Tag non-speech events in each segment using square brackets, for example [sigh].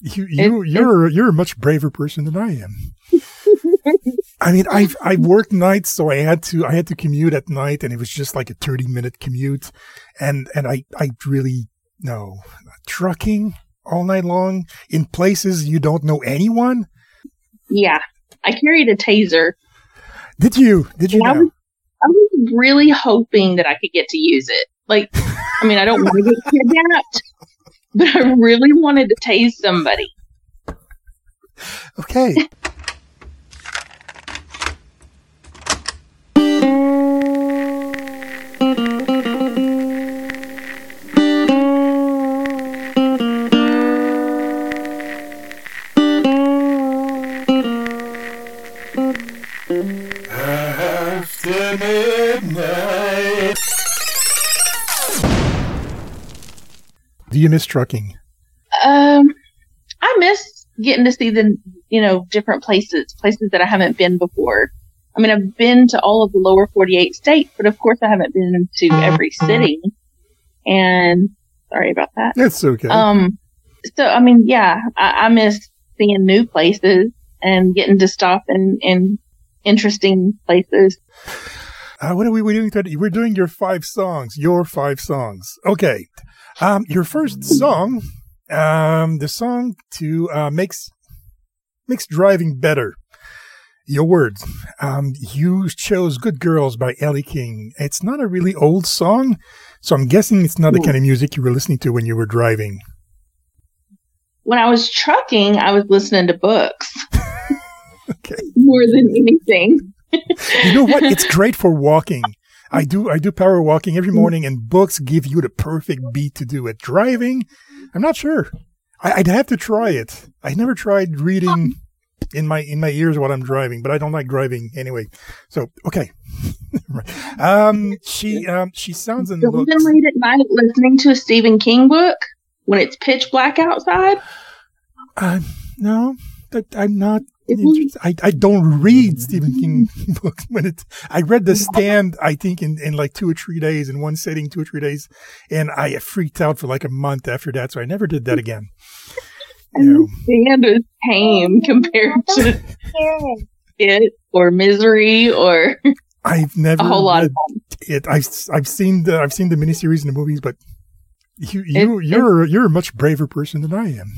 you you you're you're a much braver person than I am. [laughs] I mean, I've I worked nights, so I had to I had to commute at night, and it was just like a thirty minute commute, and and I I really no trucking all night long in places you don't know anyone. Yeah, I carried a taser. Did you? Did you? I was, I was really hoping that I could get to use it. Like, I mean, I don't want to get kidnapped, [laughs] but I really wanted to tase somebody. Okay. [laughs] miss trucking? Um, I miss getting to see the, you know, different places, places that I haven't been before. I mean, I've been to all of the lower 48 states, but of course I haven't been to every city. And sorry about that. It's okay. Um, so, I mean, yeah, I, I miss seeing new places and getting to stop in, in interesting places. Uh, what are we doing today? We're doing your five songs. Your five songs. Okay. Um, your first song, um, the song to uh, makes makes driving better. Your words. Um, you chose "Good Girls" by Elle King. It's not a really old song, so I'm guessing it's not the kind of music you were listening to when you were driving. When I was trucking, I was listening to books [laughs] Okay. more than anything. [laughs] You know what? It's [laughs] great for walking. I do I do power walking every morning, and books give you the perfect beat to do it. Driving, I'm not sure. I, I'd have to try it. I never tried reading in my in my ears while I'm driving, but I don't like driving anyway. So okay. [laughs] Um, she um she sounds and you looks. been late at night listening to a Stephen King book when it's pitch black outside? Uh, no, that I'm not. It's- interested. I, I don't read Stephen King [laughs] books when it. I read The Stand. I think in, in like two or three days in one sitting, two or three days, and I freaked out for like a month after that. So I never did that [laughs] again. You know, Stand is tame oh, compared to [laughs] it or misery or I've never a whole lot of read it. I've I've seen the I've seen the miniseries and the movies, but you you It- you're you're a much braver person than I am.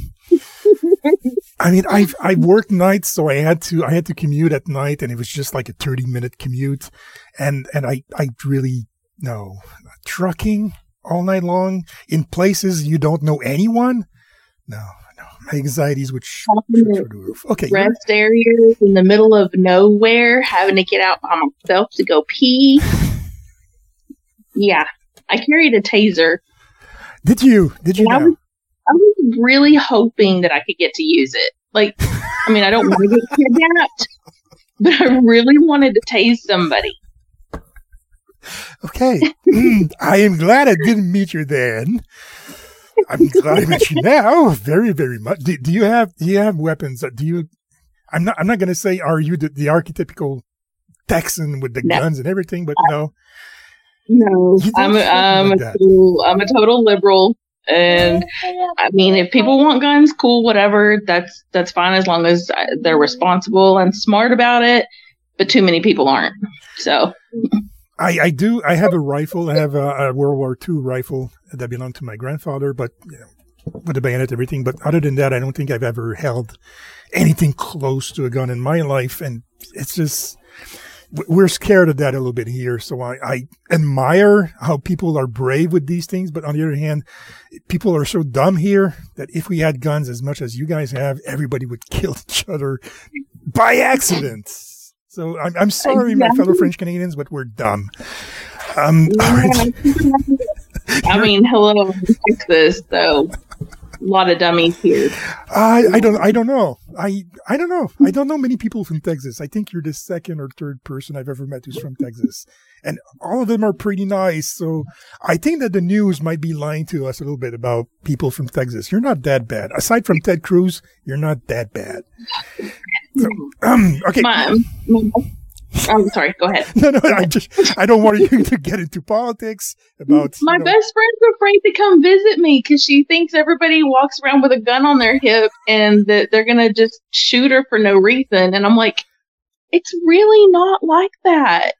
I mean, I've I worked nights, so I had to I had to commute at night, and it was just like a thirty minute commute, and and I I really no trucking all night long in places you don't know anyone. No, no, my anxieties would shoot through the roof. Okay, rest areas in the middle of nowhere, having to get out by myself to go pee. [laughs] Yeah, I carried a taser. did you did you I was- really hoping that I could get to use it. Like, I mean, I don't want to get kidnapped, but I really wanted to tase somebody. Okay. Mm, I am glad I didn't meet you then. I'm glad I met you now. Very, very much. Do, do you have do you have weapons? Do you I'm not I'm not gonna say are you the, the archetypical Texan with the No. guns and everything, but no. No, I'm a, I'm, like a total, I'm a total liberal, and I mean, if people want guns, cool, whatever. That's that's fine as long as uh, they're responsible and smart about it. But too many people aren't. So I, I do I have a rifle. I have a, a World War II rifle that belonged to my grandfather, but you know, with a bayonet everything. But other than that, I don't think I've ever held anything close to a gun in my life, and it's just w- we're scared of that a little bit here. So I, I admire how people are brave with these things, but on the other hand, people are so dumb here that if we had guns as much as you guys have, everybody would [laughs] kill each other by accident. So I'm, I'm sorry, my fellow French Canadians, but we're dumb. Um, right. I [laughs] mean, hello, Texas, so a lot of dummies here. I, I don't I don't know. I I don't know. I don't know many people from Texas. I think you're the second or third person I've ever met who's from Texas. And all of them are pretty nice. So I think that the news might be lying to us a little bit about people from Texas. You're not that bad. Aside from Ted Cruz, you're not that bad. So, [laughs] um, okay. My, my I'm sorry. Go ahead. [laughs] no, no, I just I don't want you to get into politics about My you know, best friend's afraid to come visit me because she thinks everybody walks around with a gun on their hip and that they're gonna just shoot her for no reason. And I'm like, it's really not like that.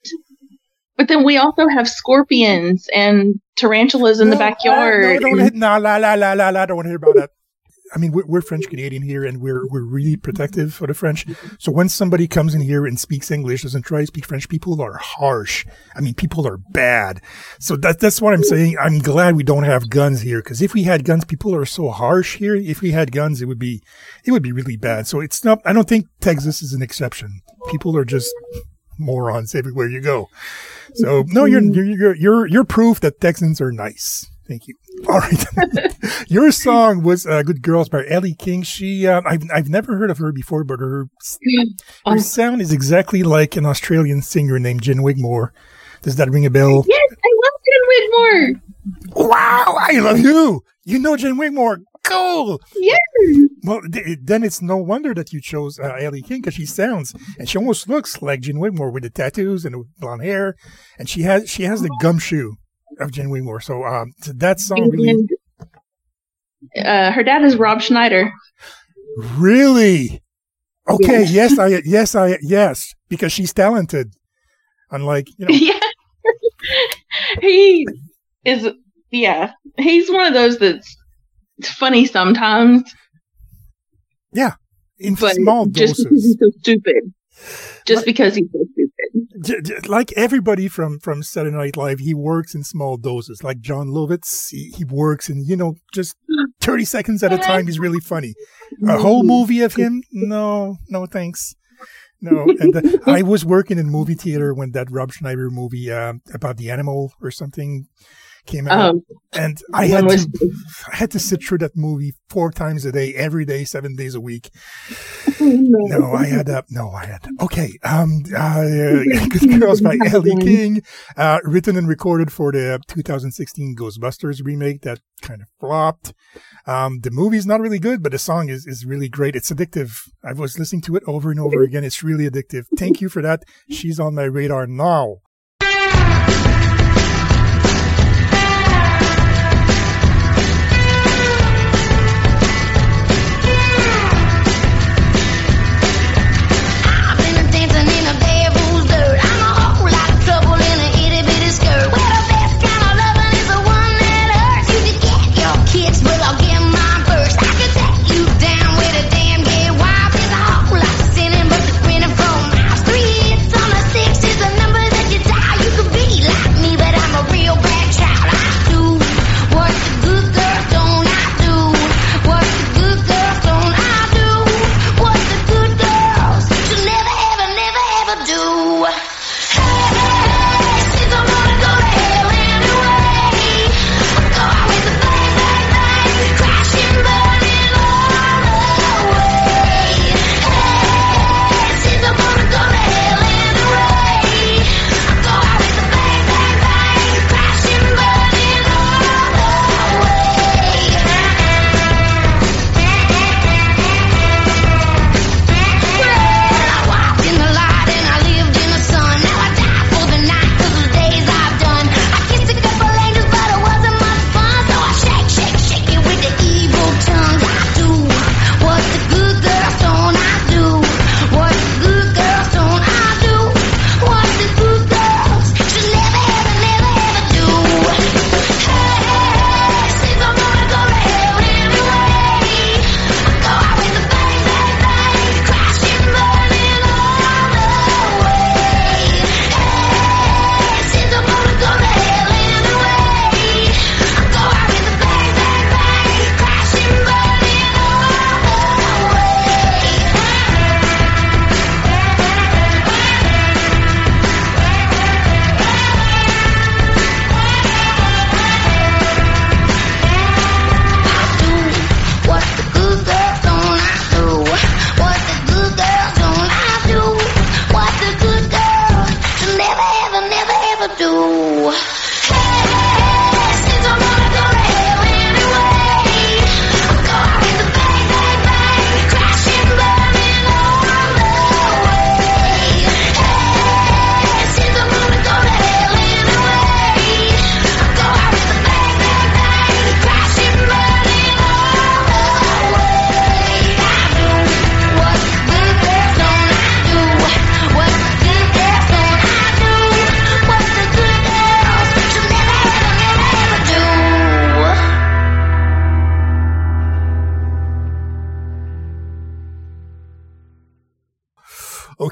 But then we also have scorpions and tarantulas in the No, backyard. No, don't hit, no, la la la la la. Don't want to hear about that. I mean, we're, we're French Canadian here, and we're we're really protective for the French. So when somebody comes in here and speaks English, doesn't try to speak French, people are harsh. I mean, people are bad. So that that's what I'm saying. I'm glad we don't have guns here, because if we had guns, people are so harsh here. If we had guns, it would be it would be really bad. So it's not. I don't think Texas is an exception. People are just morons everywhere you go. So no, you're you're you're you're, you're proof that Texans are nice. Thank you. [laughs] All right, [laughs] your song was uh, "Good Girls" by Elle King. She, uh, I've I've never heard of her before, but her her Oh. sound is exactly like an Australian singer named Gin Wigmore. Does that ring a bell? Yes, I love Gin Wigmore. Wow, I love you. You know Gin Wigmore. Cool. Yes. Well, th- then it's no wonder that you chose uh, Elle King because she sounds and she almost looks like Gin Wigmore with the tattoos and the blonde hair, and she has she has the gumshoe of Gin Wigmore. So um, so that song really, And, uh, her dad is Rob Schneider. really, okay. Yeah. Yes, I [laughs] yes I yes because she's talented. Unlike you know, yeah. [laughs] he is, yeah. He's one of those that's funny sometimes, Yeah, in but small just doses. he's so stupid. Just Right. because he's so stupid. Like everybody from from Saturday Night Live, he works in small doses. Like Jon Lovitz, he, he works in you know just thirty seconds at a time. He's really funny. A whole movie of him? [laughs] No, no, thanks. No, and uh, I was working in movie theater when that Rob Schneider movie uh, about the animal or something came out, Um, and I had was- to I had to sit through that movie four times a day, every day, seven days a week. [laughs] no, I had uh, no, I had okay. Um, [laughs] uh, [laughs] Good Girls by Elle King, uh, written and recorded for the 2016 Ghostbusters remake that kind of flopped. Um, the movie's not really good, but the song is is really great. It's addictive. I was listening to it over and over again. It's really addictive. Thank you for that. She's on my radar now.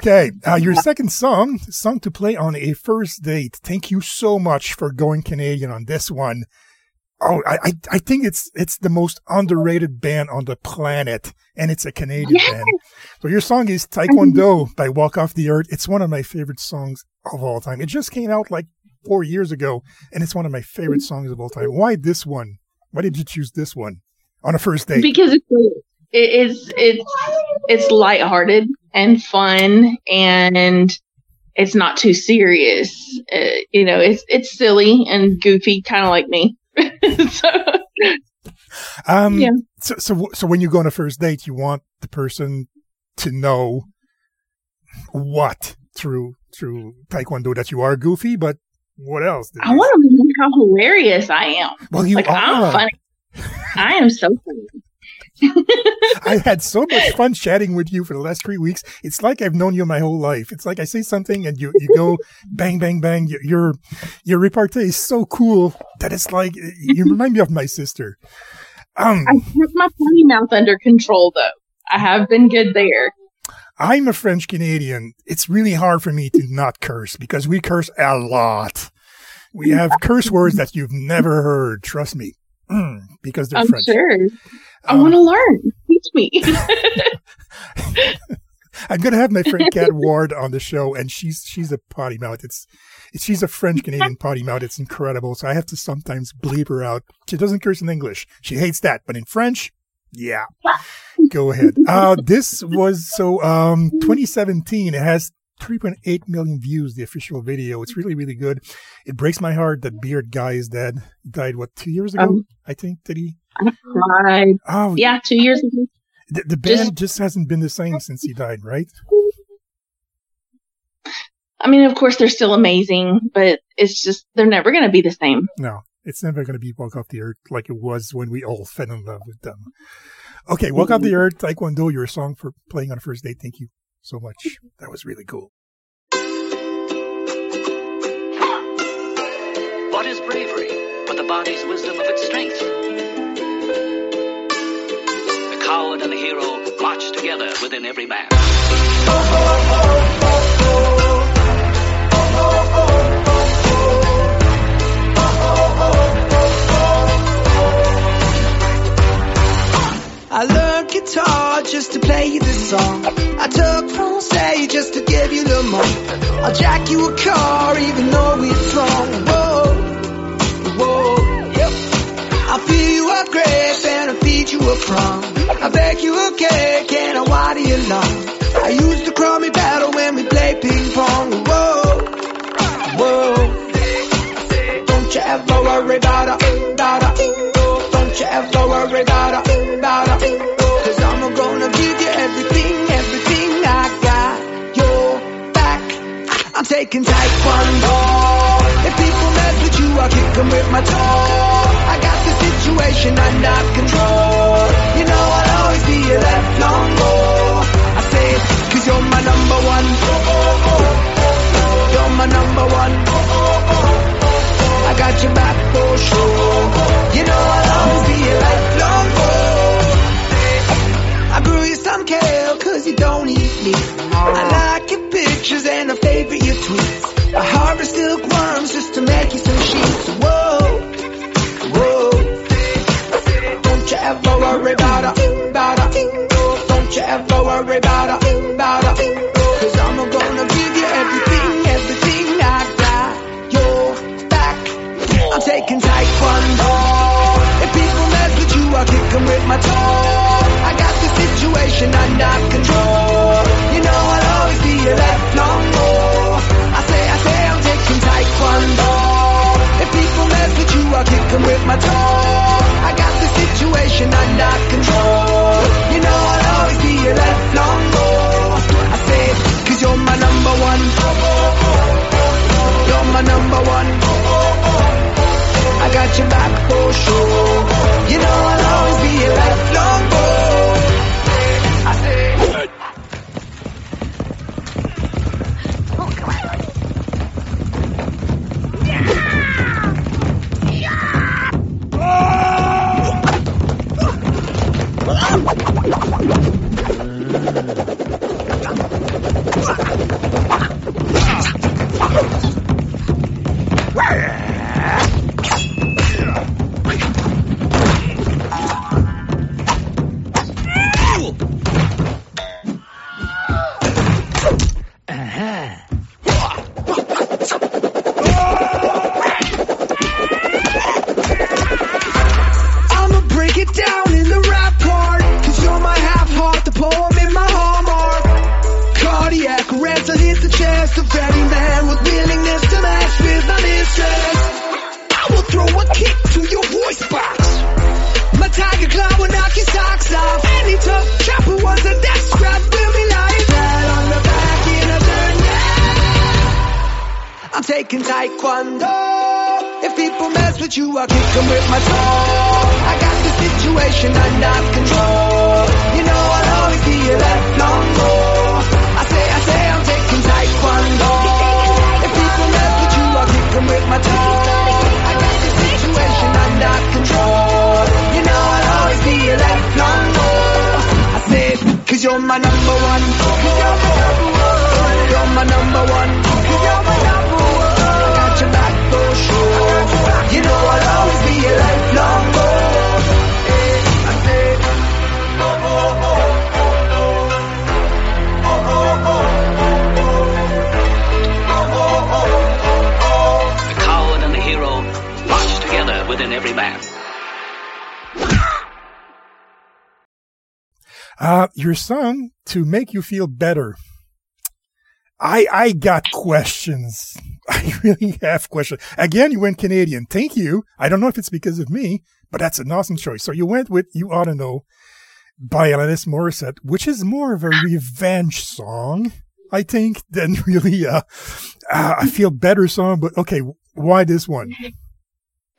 Okay, uh, your second song, song to play on a first date. Thank you so much for going Canadian on this one. Oh, I, I, I think it's it's the most underrated band on the planet, and it's a Canadian Yes. band. So your song is Taekwondo by Walk Off the Earth. It's one of my favorite songs of all time. It just came out like four years ago, and it's one of my favorite songs of all time. Why this one? Why did you choose this one on a first date? because it's it, it's it's it's lighthearted and fun and it's not too serious. Uh, you know, it's it's silly and goofy, kind of like me. [laughs] so, Um, Yeah. so, so, so when you go on a first date, you want the person to know what through through Taekwondo that you are goofy, but what else? I want to know how hilarious I am. Well, you like are. I'm funny. [laughs] I am so funny. [laughs] I had so much fun chatting with you for the last three weeks. It's like I've known you my whole life. It's like I say something and you, you go [laughs] bang, bang, bang. Your, your, your repartee is so cool that it's like, you [laughs] remind me of my sister. Um, I kept my funny mouth under control, though. I have been good there. I'm a French Canadian. It's really hard for me to not curse because we curse a lot. We have curse words that you've never heard. Trust me. Mm, because they're I'm French. sure. I Um, want to learn. Teach me. [laughs] [laughs] I'm gonna have my friend Kat Ward on the show, and she's she's a potty mouth. It's, it's she's a French Canadian potty mouth. It's incredible. So I have to sometimes bleep her out. She doesn't curse in English. She hates that, but in French, yeah. [laughs] Go ahead. Uh, this was so um 2017. It has 3.8 million views. The official video. It's really really good. It breaks my heart that Beard Guy is dead. He died what two years ago? Um, I think did he? [laughs] Mm-hmm. I cried. Oh Yeah, two years ago. The, the band Just- just hasn't been the same since he died, right? I mean, of course, they're still amazing, but it's just, they're never going to be the same. No, it's never going to be Walk Off the Earth like it was when we all fell in love with them. Okay, Walk Off the mm-hmm. Earth, Taekwondo, your song for playing on a first date. Thank you so much. That was really cool. What is bravery but the body's wisdom of its strength? The coward and the hero march together within every man. I learned guitar just to play this song. I took Francais just to give you Le Mans. I'll jack you a car even though it's wrong. Whoa, whoa. I'll fill you up feed you a prom. I bake you a cake and I'll water your lawn. I used to call me battle when we play ping pong. Whoa, whoa. Don't you ever worry about a, about a, don't you ever worry about a, about a, cause I'm gonna give you everything, everything I got. Your back, I'm taking taekwondo. If people mess with you, I'll kick 'em with my toe. Situation under control. You know I'll always be your lifelong goal. I say it, cause you're my number one. You're my number one. I got your back for sure. You know I'll always be a lifelong goal. I grew you some kale cause you don't eat meat. I like your pictures and I favorite your tweets. I harvest silkworms just to make you some sheets. Whoa. Ever worry about a, about a. Don't you ever worry about a, about a. Cause I'm gonna give you everything, everything I got. Your back. I'm taking taekwondo. If people mess with you, I'll kick 'em with my toe. I got the situation under control. You know I'll always be a lifelong goal. I say, I say I'm taking taekwondo. If people mess with you, I'll kick 'em with my toe. Situation under control. Claw will knock your socks off. Any tough chopper was a death scrap. Will be lying flat on the back in a nap. I'm taking taekwondo. If people mess with you, I'll kick 'em with my toe. I got the situation under control. You know I'll always be a lifelong goal. I say, I say I'm taking taekwondo. If people mess with you, I'll kick 'em with my toe. Be a lifelong goal. I said, cause you're my number one. Cause you're my number one. You're my number one. Cause you're my number one. I got your back for sure. You know I'll always be a lifelong goal. Eh, I said, oh, oh, oh, oh, oh. Oh, oh, oh, oh, oh. Oh, oh, oh, oh, oh. The coward and the hero march together within every man. Uh, your song to make you feel better. I I got questions. [laughs] I really have questions. Again, you went Canadian. Thank you. I don't know if it's because of me, but that's an awesome choice. So you went with "You Ought to Know" by Alanis Morissette, which is more of a revenge song, I think, than [laughs] really a, I feel better song. But okay, why this one?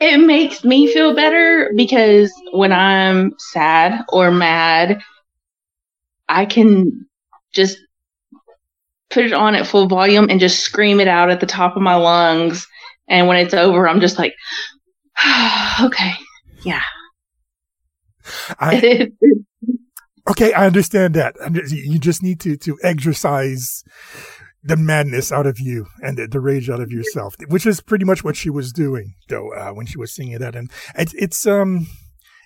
It makes me feel better because when I'm sad or mad, I can just put it on at full volume and just scream it out at the top of my lungs. And when it's over, I'm just like, [sighs] okay, yeah. I, [laughs] Okay, I understand that. You just need to to exercise the madness out of you and the, the rage out of yourself, which is pretty much what she was doing, though, uh, when she was singing that. And it's it's um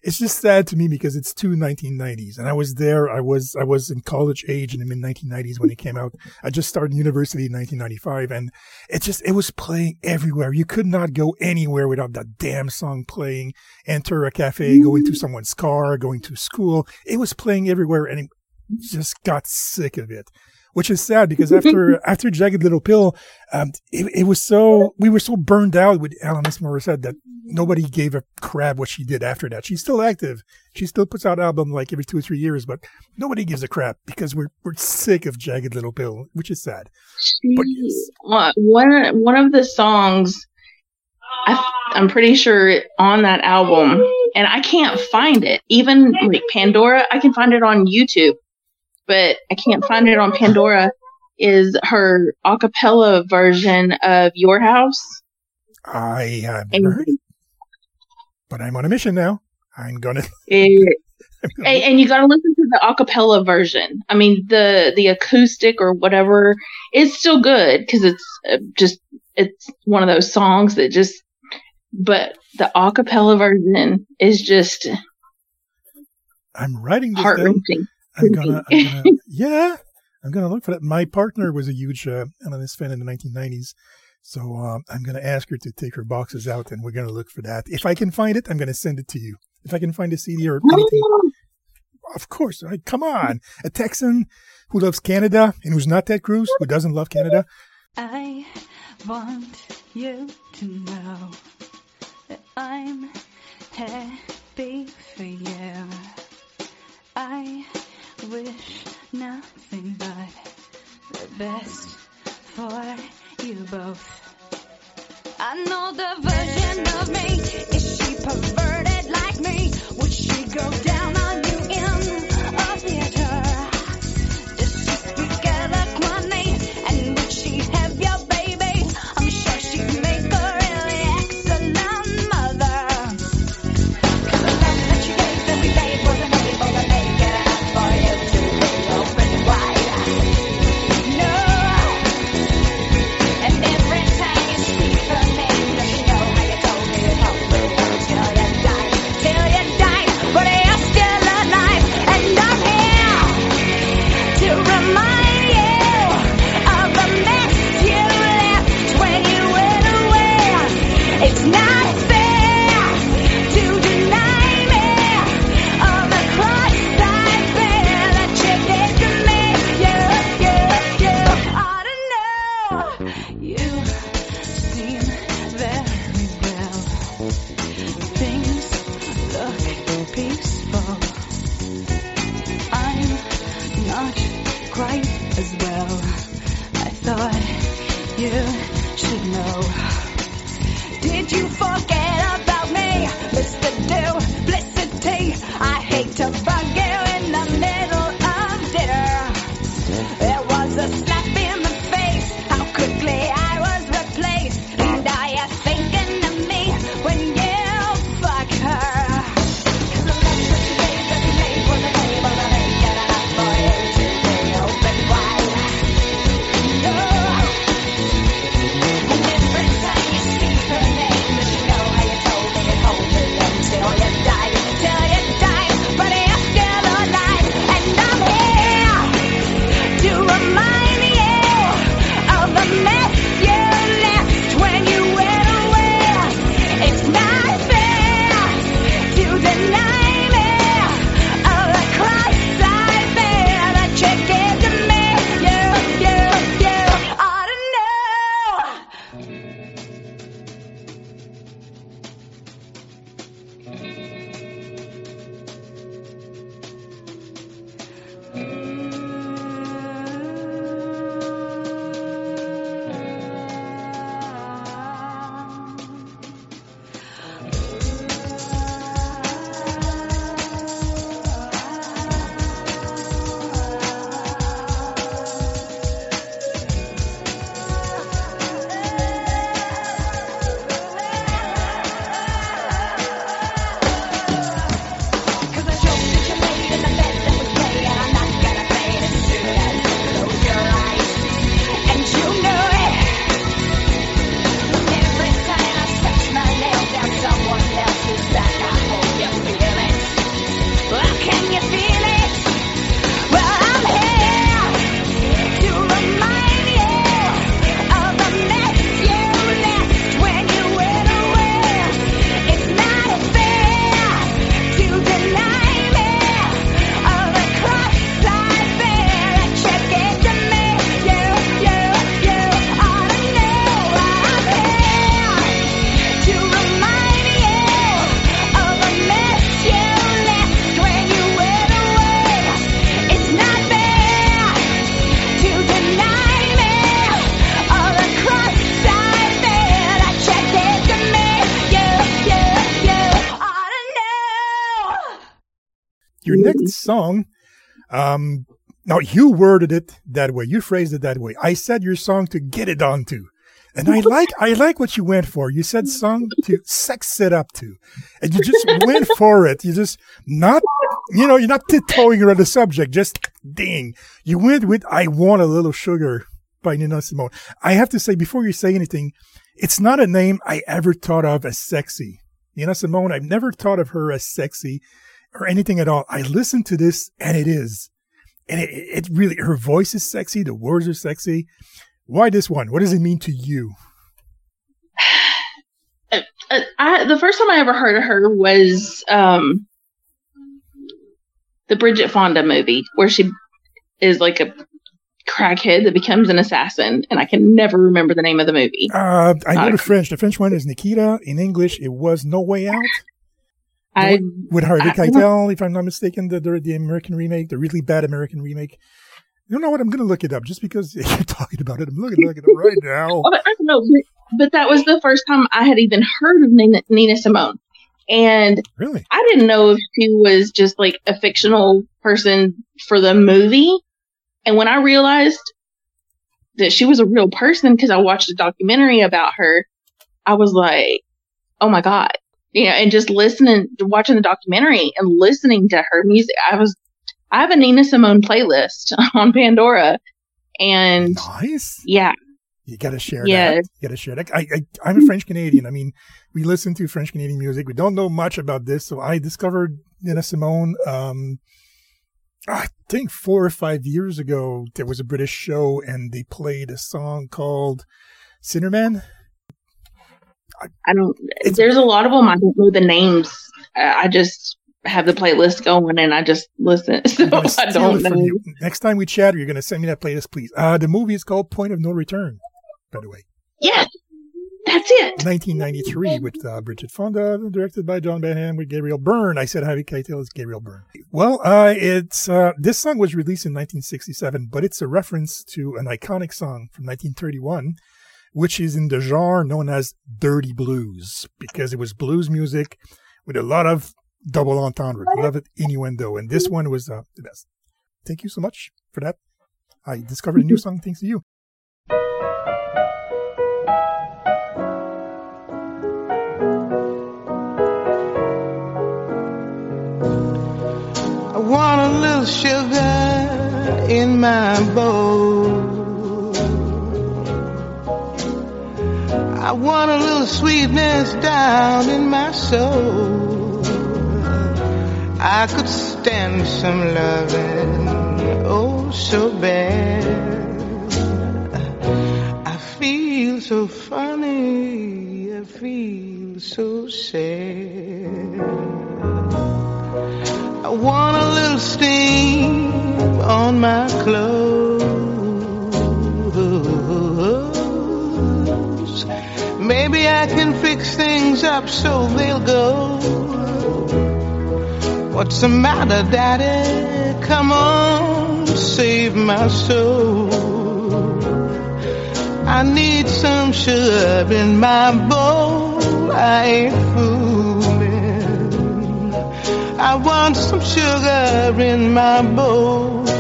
it's just sad to me because it's two 1990s, and I was there. I was I was in college age in the mid 1990s when it came out. I just started university in 1995, and it just it was playing everywhere. You could not go anywhere without that damn song playing. Enter a cafe, go into someone's car, going to school. It was playing everywhere, and it just got sick of it. Which is sad because after [laughs] after Jagged Little Pill, um, it, it was so we were so burned out with Alanis Morissette that nobody gave a crap what she did after that. She's still active. She still puts out album like every two or three years, but nobody gives a crap because we're we're sick of Jagged Little Pill, which is sad. But yes. One one of the songs I, I'm pretty sure on that album, and I can't find it. Even like Pandora, I can find it on YouTube, but I can't find it on Pandora. Is her a cappella version of Your House? I have And, heard it, but I'm on a mission now. I'm gonna. [laughs] it- I'm gonna and, and you got to listen to the a cappella version. I mean, the the acoustic or whatever is still good because it's uh, just it's one of those songs that just. But the a cappella version is just I'm writing this heart down. wrenching. I'm gonna, I'm gonna, [laughs] yeah, I'm gonna look for that. My partner was a huge uh, Alanis fan in the 1990s, so um, I'm gonna ask her to take her boxes out, and we're gonna look for that. If I can find it, I'm gonna send it to you. If I can find a CD or anything, of course. Right? Come on, a Texan who loves Canada and who's not Ted Cruz, who doesn't love Canada. I want you to know that I'm song, um, now you worded it that way. You phrased it that way. I said your song to get it onto. And I like, I like what you went for. You said song to sex it up to. And you just went for it. You just not, you know, you're not tiptoeing around the subject. Just ding. You went with I Want a Little Sugar by Nina Simone. I have to say, before you say anything, it's not a name I ever thought of as sexy. Nina Simone, I've never thought of her as sexy or anything at all. I listened to this and it is. And it, it really, her voice is sexy. The words are sexy. Why this one? What does it mean to you? uh, [sighs] I, the first time I ever heard of her was um, the Bridget Fonda movie, where she is like a crackhead that becomes an assassin, and I can never remember the name of the movie. Uh, I know Not the French. The French one is Nikita. In English, it was No Way Out I with Harvey I- Keitel, if I'm not mistaken, the, the, the American remake, the really bad American remake. You know what? I'm going to look it up just because [laughs] you're talking about it. I'm looking, looking it up right now. [laughs] But I don't know, but, but that was the first time I had even heard of Nina, Nina Simone, and Really? I didn't know if she was just like a fictional person for the movie. And when I realized that she was a real person because I watched a documentary about her, I was like, oh my God. You know, and just listening, watching the documentary and listening to her music, I was, I have a Nina Simone playlist [laughs] on Pandora. And Nice. yeah, You got to share Yeah. that. You got to share that. I, I, I'm a French Canadian. I mean, we listen to French Canadian music. We don't know much about this. So I discovered Nina Simone, um, I think four or five years ago, there was a British show and they played a song called Sinnerman. I don't, there's a lot of them. I don't know the names. I just have the playlist going and I just listen. [laughs] So I don't know. you. Next time we chat, you're going to send me that playlist, please. Uh, the movie is called Point of No Return, by the way. Yes. That's it. 1993 with uh, Bridget Fonda, directed by John Badham with Gabriel Byrne. I said Harvey Keitel is Gabriel Byrne. Well, uh, it's uh, this song was released in 1967, but it's a reference to an iconic song from 1931, which is in the genre known as dirty blues because it was blues music with a lot of double entendre, a lot of innuendo, and this one was uh, the best. Thank you so much for that. I discovered a new [laughs] song thanks to you. I want a little sugar in my bowl. I want a little sweetness down in my soul. I could stand some loving, oh so bad. I feel so funny, I feel so sad. I want a little steam on my clothes. Maybe I can fix things up so they'll go. What's the matter, Daddy? Come on, save my soul. I need some sugar in my bowl. I ain't fooling. I want some sugar in my bowl.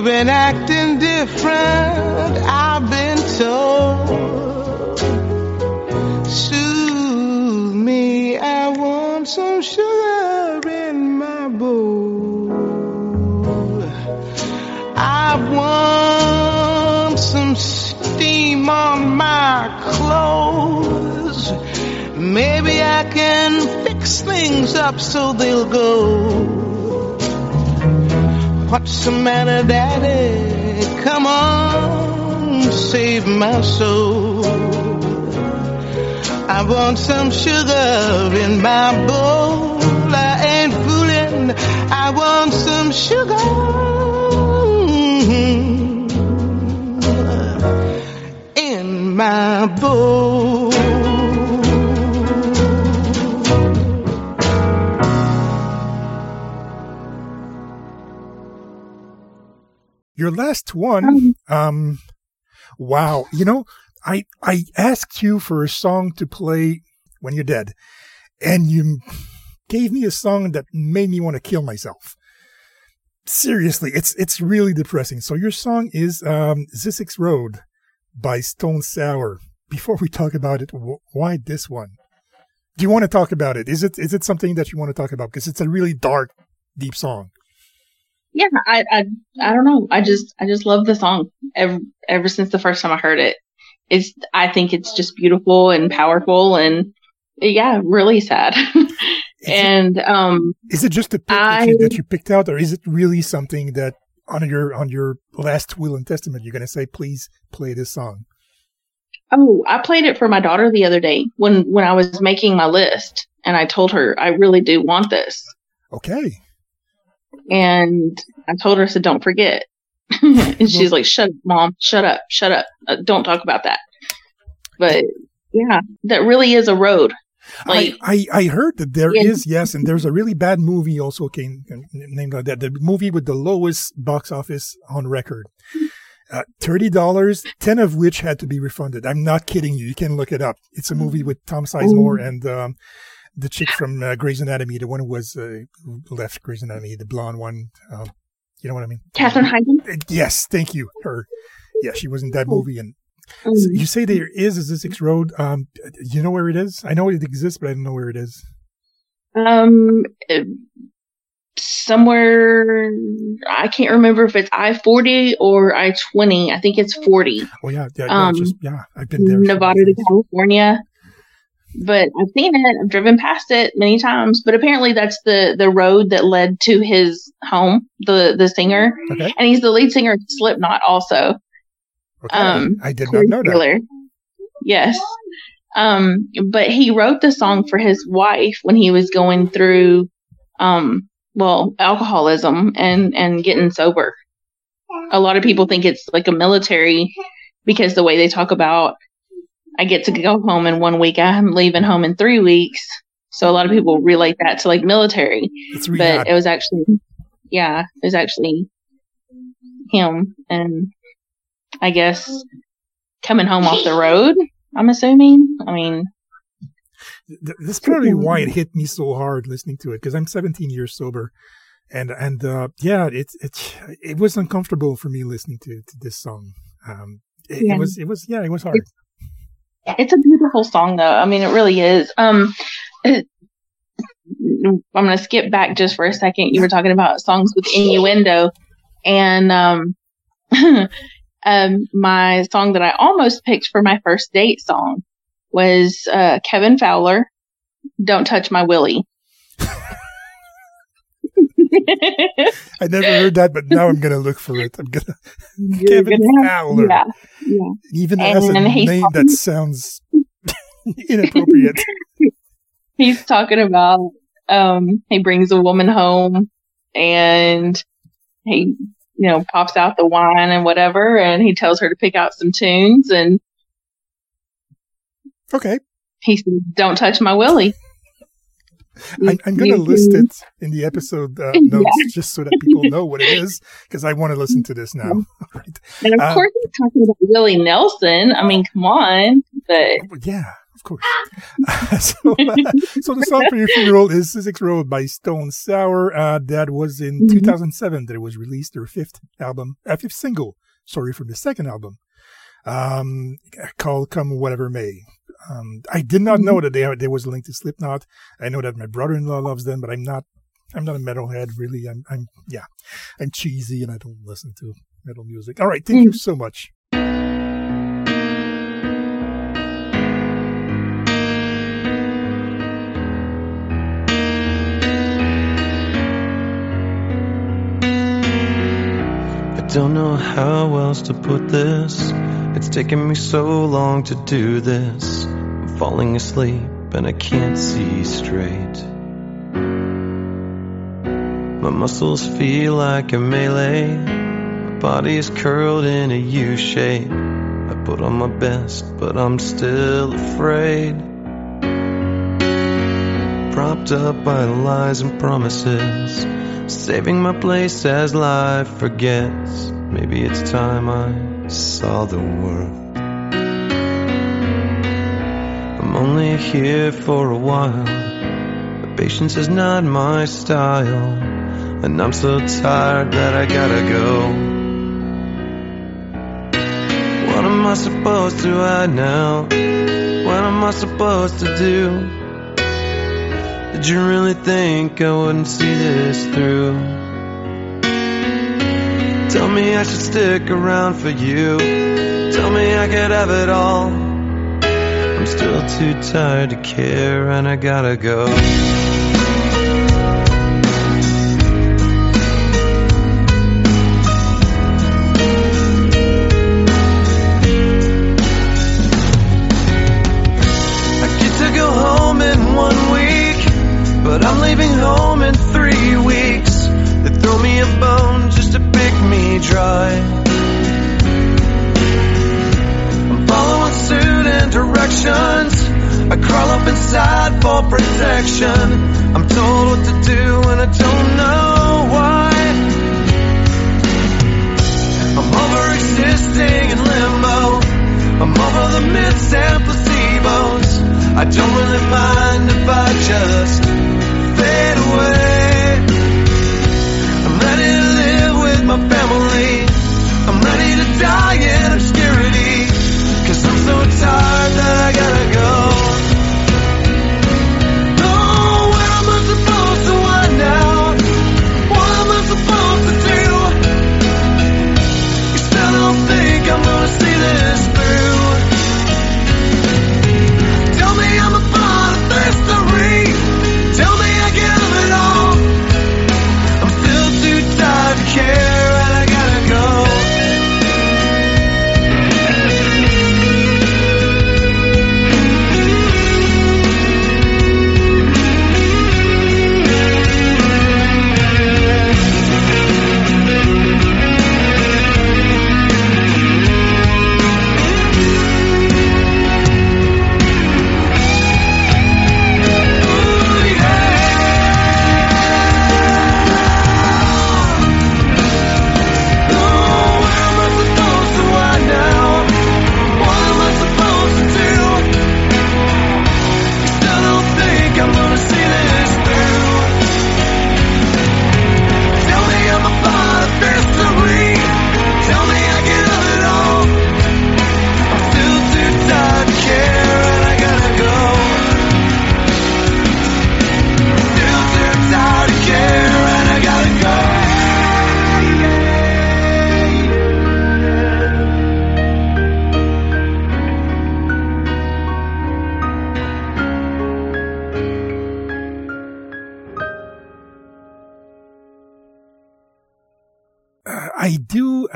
You've been acting different, I've been told. Soothe me, I want some sugar in my bowl. I want some steam on my clothes. Maybe I can fix things up so they'll go. What's the matter, Daddy? Come on, save my soul. I want some sugar in my bowl. I ain't fooling. I want some sugar in my bowl. Your last one, um, wow. You know, I, I asked you for a song to play when you're dead and you gave me a song that made me want to kill myself. Seriously, it's, it's really depressing. So your song is, um, Zzyzx Road by Stone Sour. Before we talk about it, wh- why this one? Do you want to talk about it? Is it, is it something that you want to talk about? Because it's a really dark, deep song. Yeah, I, I I don't know. I just I just love the song ever ever since the first time I heard it. It's I think it's just beautiful and powerful and yeah, really sad. [laughs] and um Is it just a pick that, you, that you picked out, or is it really something that on your on your last will and testament you're going to say, please play this song? oh, I played it for my daughter the other day when when I was making my list and I told her I really do want this. Okay. And I told her I said don't forget. [laughs] and she's like, "Shut up, mom. Shut up. Shut up. Uh, don't talk about that." But yeah, that really is a road. Like I, I, I heard that there Yeah. is yes, and there's a really bad movie also came named like that. The movie with the lowest box office on record. Uh, Thirty dollars, ten of which had to be refunded. I'm not kidding you. You can look it up. It's a movie with Tom Sizemore and um, the chick from uh, Grey's Anatomy, the one who was uh, who left Grey's Anatomy, the blonde one. Um, you know what I mean? Katherine Heigl. Uh, Yes, thank you. Her. Yeah, she was in that movie. And Um, so you say there is a Zzyzx Road. Um, you know where it is? I know it exists, but I don't know where it is. Um, uh, somewhere I can't remember if it's I forty or I twenty. I think it's forty. Oh yeah, yeah, yeah, Um, just, yeah. I've been there. Nevada to California. But I've seen it. I've driven past it many times. But apparently, that's the the road that led to his home. The the singer, Okay. and he's the lead singer of Slipknot also. Okay. Um, I did not know that. Taylor. Yes. Um, but he wrote the song for his wife when he was going through, um, well, alcoholism and, and getting sober. A lot of people think it's like a military because the way they talk about, I get to go home in one week. I'm leaving home in three weeks. So a lot of people relate that to like military, but it was actually, yeah, it was actually him. And I guess coming home off the road, I'm assuming. I mean, that's probably why it hit me so hard listening to it because I'm 17 years sober, and and uh, yeah, it it it was uncomfortable for me listening to, to this song. Um, it, Yeah. it was it was yeah, it was hard. it's a beautiful song though. I mean, it really is. Um, I'm going to skip back just for a second. You were talking about songs with innuendo and, um, [laughs] um, my song that I almost picked for my first date song was, uh, Kevin Fowler, Don't Touch My Willie. [laughs] I never heard that, but now I'm gonna look for it. I'm gonna You're [laughs] Kevin gonna Fowler. Yeah. Yeah. even And has a name talking- that sounds [laughs] inappropriate. he's talking about um he brings a woman home and he you know pops out the wine and whatever and he tells her to pick out some tunes and Okay, he says don't touch my willie I, I'm gonna list it in the episode uh, [laughs] Yeah. notes just so that people know what it is because I want to listen to this now. [laughs] [laughs] Right. and of Uh, course he's talking about willie nelson i mean come on but Yeah, of course. so, uh, so the song for your funeral is Zzyzx Road by Stone Sour. Uh, that was in Mhm. 2007 that it was released, their fifth album, uh, fifth single, sorry, from the second album, um, called Come Whatever May. Um, I did not know that they there was a link to Slipknot. I know that my brother-in-law loves them, but I'm not. I'm not a metalhead, really. I'm. I'm. Yeah, I'm cheesy, and I don't listen to metal music. All right, thank you so much. I don't know how else to put this. It's taken me so long to do this. I'm falling asleep and I can't see straight. My muscles feel like a melee. My body is curled in a U shape. I put on my best, but I'm still afraid. Propped up by lies and promises. Saving my place as life forgets. Maybe it's time I saw the world. I'm only here for a while. But patience is not my style. And I'm so tired that I gotta go. What am I supposed to hide now? What am I supposed to do? Did you really think I wouldn't see this through? Tell me I should stick around for you. Tell me I could have it all. I'm still too tired to care and I gotta go. I get to go home in one week, but I'm leaving home in three weeks. They throw me a bone dry. I'm following suit and directions. I crawl up inside for protection. I'm told what to do and I don't know why. I'm over existing in limbo. I'm over the myths and placebos. I don't really mind if I just fade away. I'm to live with my. Die in obscurity. Cause I'm so tired that I gotta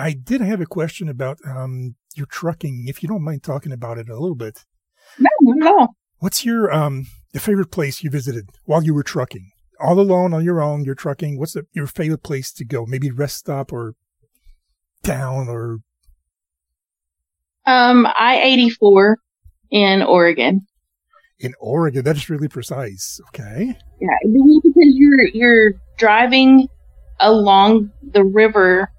I did have a question about um, your trucking. If you don't mind talking about it a little bit, No, not at all. what's your um, the favorite place you visited while you were trucking? All alone on your own, you're trucking. What's the, your favorite place to go? Maybe rest stop or town or Um, I eighty four in Oregon. in Oregon. That is really precise. Okay. Yeah, because you're you're driving along the river,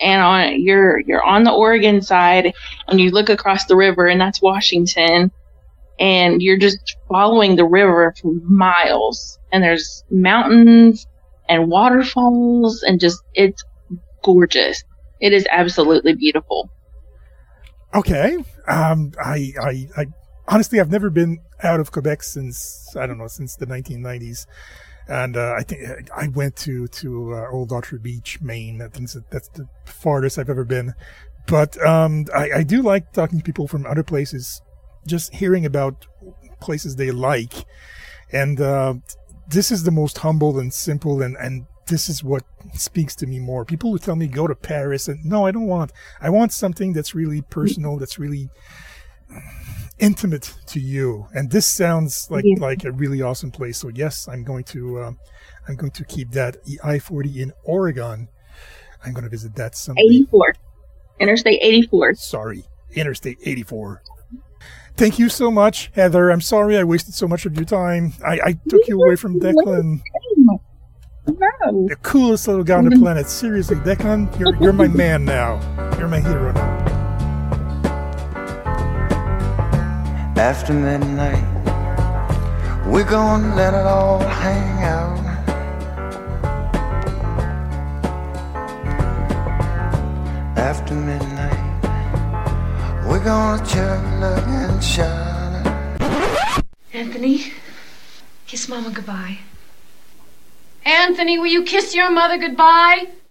and on you're you're on the Oregon side, and you look across the river, and that's Washington, and you're just following the river for miles, and there's mountains and waterfalls, and just it's gorgeous. It is absolutely beautiful. Okay. Um, I, I, I, honestly, I've never been out of Quebec since, I don't know, since the 1990s. And, uh, I think I went to, to, uh, Old Orchard Beach, Maine. I think that's the farthest I've ever been. But, um, I, I do like talking to people from other places, just hearing about places they like. And, uh, this is the most humble and simple and, and this is what speaks to me more. People who tell me go to Paris and no, I don't want, I want something that's really personal, that's really intimate to you. And this sounds like, Yeah. like a really awesome place. So yes, I'm going to, um, I'm going to keep that I-40 in Oregon. I'm going to visit that someday. Eighty four, Interstate eighty four. Sorry, Interstate 84. Thank you so much, Heather. I'm sorry I wasted so much of your time. I, I took you away from Declan, No. the coolest little guy on the planet. Seriously, Declan, you're, you're my man now. You're my hero now. After midnight, we're gonna let it all hang out. After midnight, we're gonna chug, lug, and shout. Anthony, kiss Mama goodbye. Anthony, will you kiss your mother goodbye?